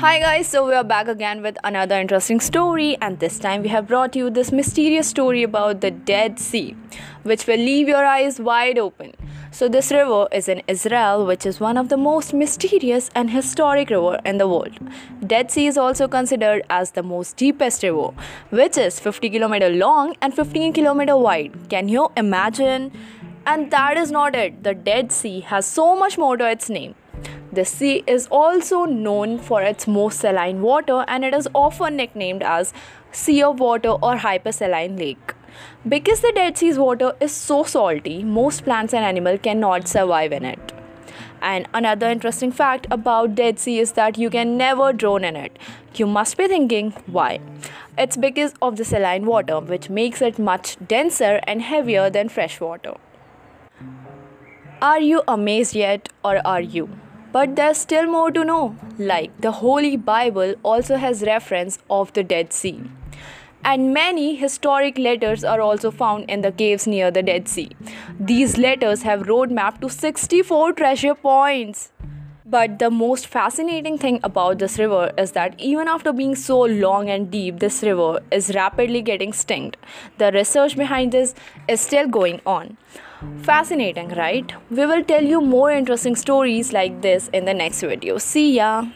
Hi guys, so we are back again with another interesting story, and this time we have brought you this mysterious story about the Dead Sea, which will leave your eyes wide open. So this river is in Israel, which is one of the most mysterious and historic river in the world. Dead Sea is also considered as the most deepest river, which is 50 km long and 15 km wide. Can you imagine? And that is not it. The Dead Sea has so much more to its name. The sea is also known for its most saline water and it is often nicknamed as Sea of Water or Hypersaline Lake. Because the Dead Sea's water is so salty, most plants and animals cannot survive in it. And another interesting fact about Dead Sea is that you can never drown in it. You must be thinking, why? It's because of the saline water, which makes it much denser and heavier than fresh water. Are you amazed yet, or are you? But there's still more to know. Like the Holy Bible also has reference of the Dead Sea. And many historic letters are also found in the caves near the Dead Sea. These letters have roadmap to 64 treasure points. But the most fascinating thing about this river is that even after being so long and deep, this river is rapidly getting extinct. The research behind this is still going on. Fascinating, right? We will tell you more interesting stories like this in the next video. See ya!